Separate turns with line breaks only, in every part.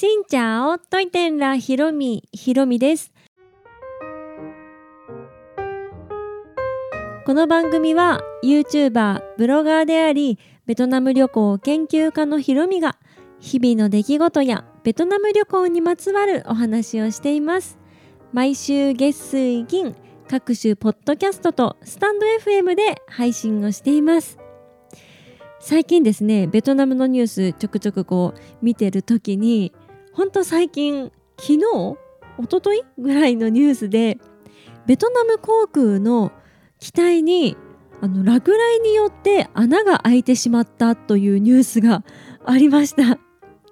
しんちゃおといてんらひろみひろみです。この番組は YouTuber ブロガーでありベトナム旅行研究家のひろみが日々の出来事やベトナム旅行にまつわるお話をしています。毎週月水金各種ポッドキャストとスタンド FM で配信をしています。最近ですねベトナムのニュースちょくちょくこう見てる時にほんと最近昨日一昨日ぐらいのニュースでベトナム航空の機体にあの落雷によって穴が開いてしまったというニュースがありました。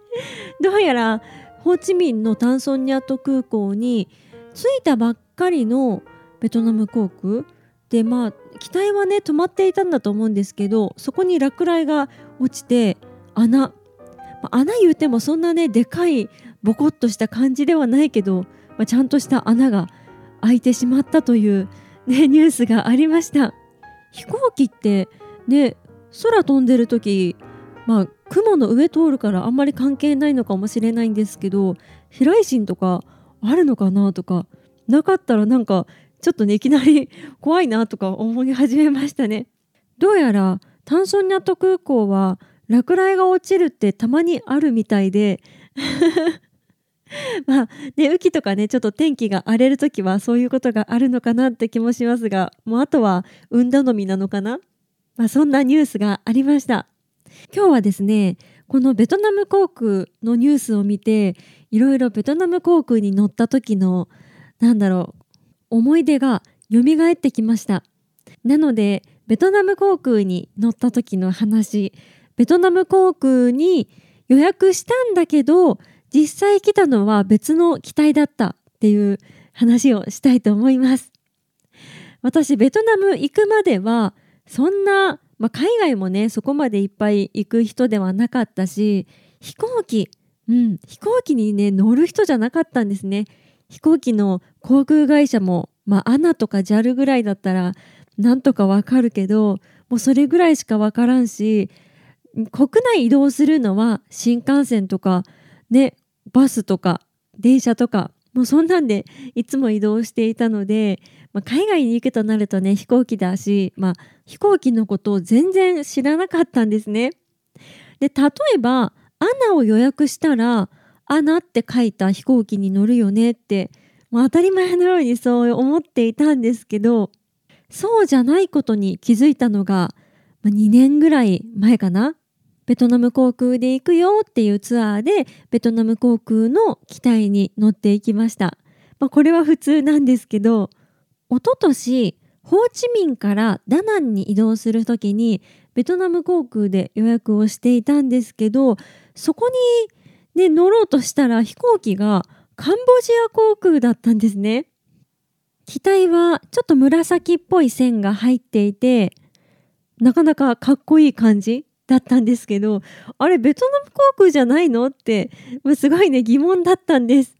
どうやらホーチミンのタンソンニャット空港に着いたばっかりのベトナム航空でまあ機体はね止まっていたんだと思うんですけどそこに落雷が落ちて穴、ま、穴言うてもそんなねでかいボコッとした感じではないけど、まあ、ちゃんとした穴が開いてしまったという、ね、ニュースがありました。飛行機ってね空飛んでる時まあ雲の上通るからあんまり関係ないのかもしれないんですけど飛来心とかあるのかなとかなかったらなんかちょっとねいきなり 怖いなとか思い始めましたね。どうやらタンソンニャット空港は落雷が落ちるってたまにあるみたいで まあね雨季とかねちょっと天気が荒れる時はそういうことがあるのかなって気もしますがもうあとは運頼みなのかな、まあ、そんなニュースがありました。今日はですねこのベトナム航空のニュースを見ていろいろベトナム航空に乗った時のなんだろう思い出が蘇ってきました。なのでベトナム航空に乗った時の話ベトナム航空に予約したんだけど実際来たのは別の機体だったっていう話をしたいと思います。私ベトナム行くまではそんな、まあ、海外もねそこまでいっぱい行く人ではなかったし飛行機うん飛行機にね乗る人じゃなかったんですね。飛行機の航空会社も、まあ、アナとか JAL ぐらいだったらなんとかわかるけどもうそれぐらいしかわからんし国内移動するのは新幹線とかねバスとか電車とかもうそんなんでいつも移動していたので、まあ、海外に行くとなるとね飛行機だし、まあ、飛行機のことを全然知らなかったんですね。で例えばアナを予約したらアナって書いた飛行機に乗るよねって、まあ、当たり前のようにそう思っていたんですけどそうじゃないことに気づいたのが、まあ、2年ぐらい前かなベトナム航空で行くよっていうツアーでベトナム航空の機体に乗っていきました、まあ、これは普通なんですけど一昨年ホーチミンからダナンに移動する時にベトナム航空で予約をしていたんですけどそこにで乗ろうとしたら飛行機がカンボジア航空だったんですね。機体はちょっと紫っぽい線が入っていてなかなかかっこいい感じ。だったんですけどあれベトナム航空じゃないの？ってすごいね疑問だったんです。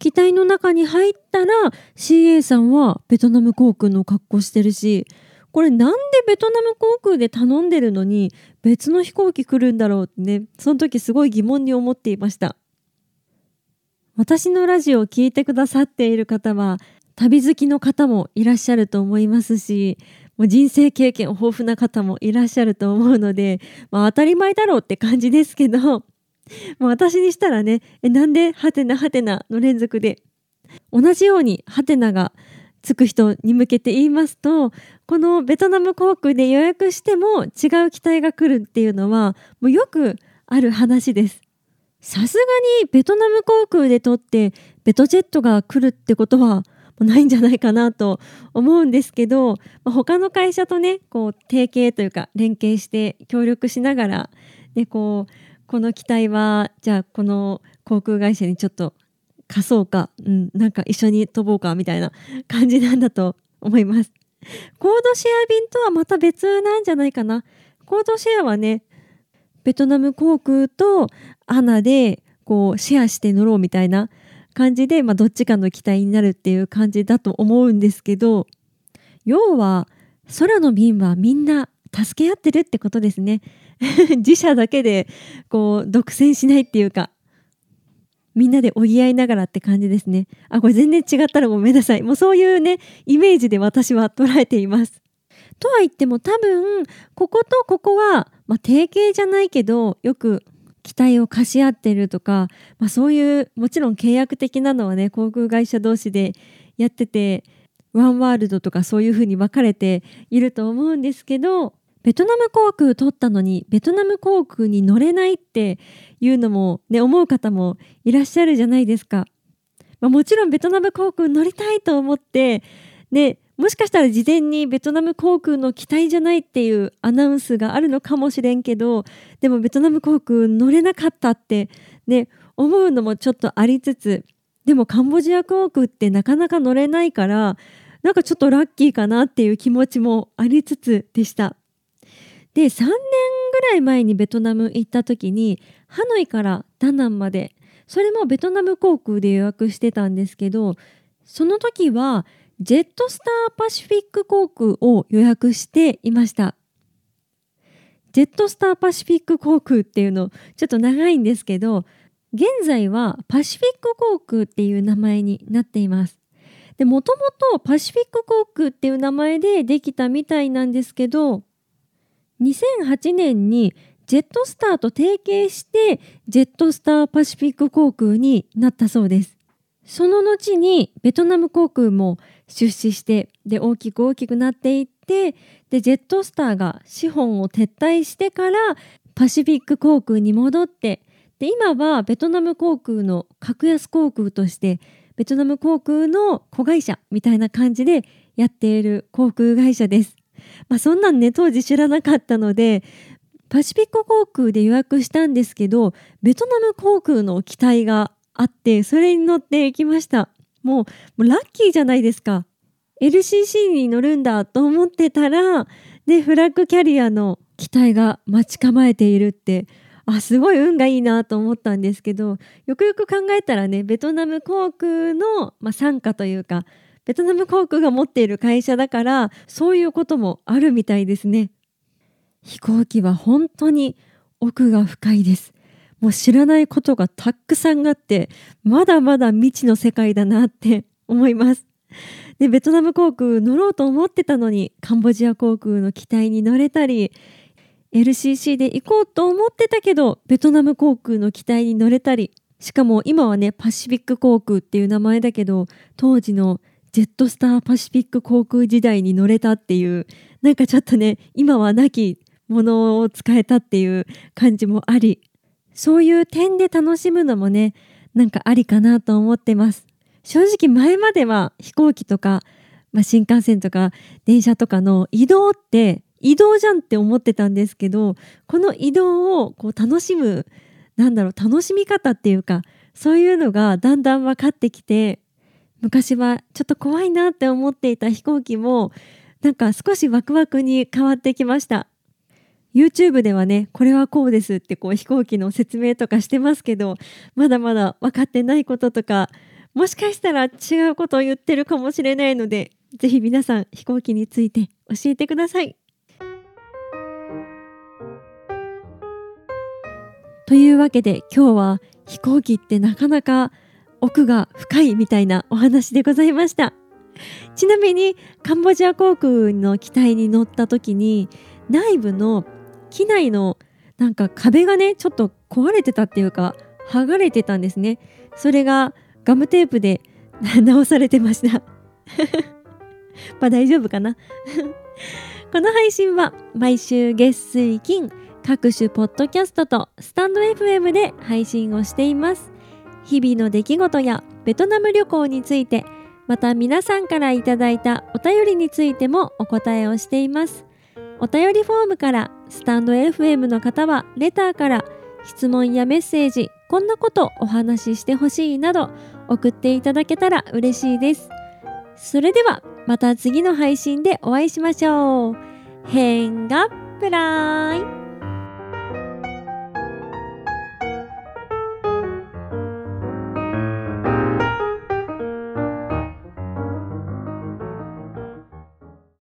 機体の中に入ったら CA さんはベトナム航空の格好してるしこれなんでベトナム航空で頼んでるのに別の飛行機来るんだろうってねその時すごい疑問に思っていました。私のラジオを聴いてくださっている方は旅好きの方もいらっしゃると思いますしもう人生経験豊富な方もいらっしゃると思うので、まあ、当たり前だろうって感じですけど、まあ、私にしたらねえなんでハテナハテナの連続で同じようにハテナがつく人に向けて言いますとこのベトナム航空で予約しても違う機体が来るっていうのはもうよくある話です。さすがにベトナム航空で撮ってベトジェットが来るってことはないんじゃないかなと思うんですけど、まあ、他の会社とねこう提携というか連携して協力しながらでこうこの機体はじゃあこの航空会社にちょっと貸そうか、うん、なんか一緒に飛ぼうかみたいな感じなんだと思います。コードシェア便とはまた別なんじゃないかな。コードシェアはね、ベトナム航空とアナでこうシェアして乗ろうみたいな感じで、まあ、どっちかの機体になるっていう感じだと思うんですけど、要は空の便はみんな助け合ってるってことですね。自社だけでこう独占しないっていうかみんなで補いながらって感じですね。あ、これ全然違ったらごめんなさい。もうそういうね、イメージで私は捉えています。とは言っても多分、こことここは、まあ、定型じゃないけど、よく期待を貸し合ってるとか、まあ、そういうもちろん契約的なのはね航空会社同士でやっててワンワールドとかそういう風に分かれていると思うんですけどベトナム航空取ったのにベトナム航空に乗れないっていうのもね思う方もいらっしゃるじゃないですか。まあ、もちろんベトナム航空乗りたいと思ってねもしかしたら事前にベトナム航空の機体じゃないっていうアナウンスがあるのかもしれんけどでもベトナム航空乗れなかったってね思うのもちょっとありつつでもカンボジア航空ってなかなか乗れないからなんかちょっとラッキーかなっていう気持ちもありつつでした。で3年ぐらい前にベトナム行った時にハノイからダナンまでそれもベトナム航空で予約してたんですけどその時はジェットスターパシフィック航空を予約していました。ジェットスターパシフィック航空っていうのちょっと長いんですけど現在はパシフィック航空っていう名前になっています。でもともとパシフィック航空っていう名前でできたみたいなんですけど2008年にジェットスターと提携してジェットスターパシフィック航空になったそうです。その後にベトナム航空も出資してで大きく大きくなっていってでジェットスターが資本を撤退してからパシフィック航空に戻ってで今はベトナム航空の格安航空としてベトナム航空の子会社みたいな感じでやっている航空会社です。まあ、そんなんね当時知らなかったのでパシフィック航空で予約したんですけどベトナム航空の機体があってそれに乗っていきましたもうもうラッキーじゃないですか。LCC に乗るんだと思ってたらでフラッグキャリアの機体が待ち構えているってあすごい運がいいなと思ったんですけどよくよく考えたらねベトナム航空の、まあ、傘下というかベトナム航空が持っている会社だからそういうこともあるみたいですね。飛行機は本当に奥が深いです。もう知らないことがたくさんあってまだまだ未知の世界だなって 思います。でベトナム航空乗ろうと思ってたのにカンボジア航空の機体に乗れたり LCC で行こうと思ってたけどベトナム航空の機体に乗れたりしかも今はねパシフィック航空っていう名前だけど当時のジェットスターパシフィック航空時代に乗れたっていうなんかちょっとね今はなきものを使えたっていう感じもありそういう点で楽しむのもねなんかありかなと思ってます。正直前までは飛行機とか、まあ、新幹線とか電車とかの移動って移動じゃんって思ってたんですけどこの移動をこう楽しむなんだろう楽しみ方っていうかそういうのがだんだん分かってきて昔はちょっと怖いなって思っていた飛行機もなんか少しワクワクに変わってきました。YouTube ではねこれはこうですってこう飛行機の説明とかしてますけどまだまだ分かってないこととかもしかしたら違うことを言ってるかもしれないのでぜひ皆さん飛行機について教えてください。というわけで今日は飛行機ってなかなか奥が深いみたいなお話でございました。ちなみにカンボジア航空の機体に乗った時に内部の機内のなんか壁がねちょっと壊れてたっていうか剥がれてたんですね。それがガムテープで 直されてました。まあ大丈夫かな。この配信は毎週月水金各種ポッドキャストとスタンド FM で配信をしています。日々の出来事やベトナム旅行についてまた皆さんからいただいたお便りについてもお答えをしています。お便りフォームからスタンド FM の方はレターから質問やメッセージこんなことお話ししてほしいなど送っていただけたら嬉しいですそれではまた次の配信でお会いしましょう。変がプライ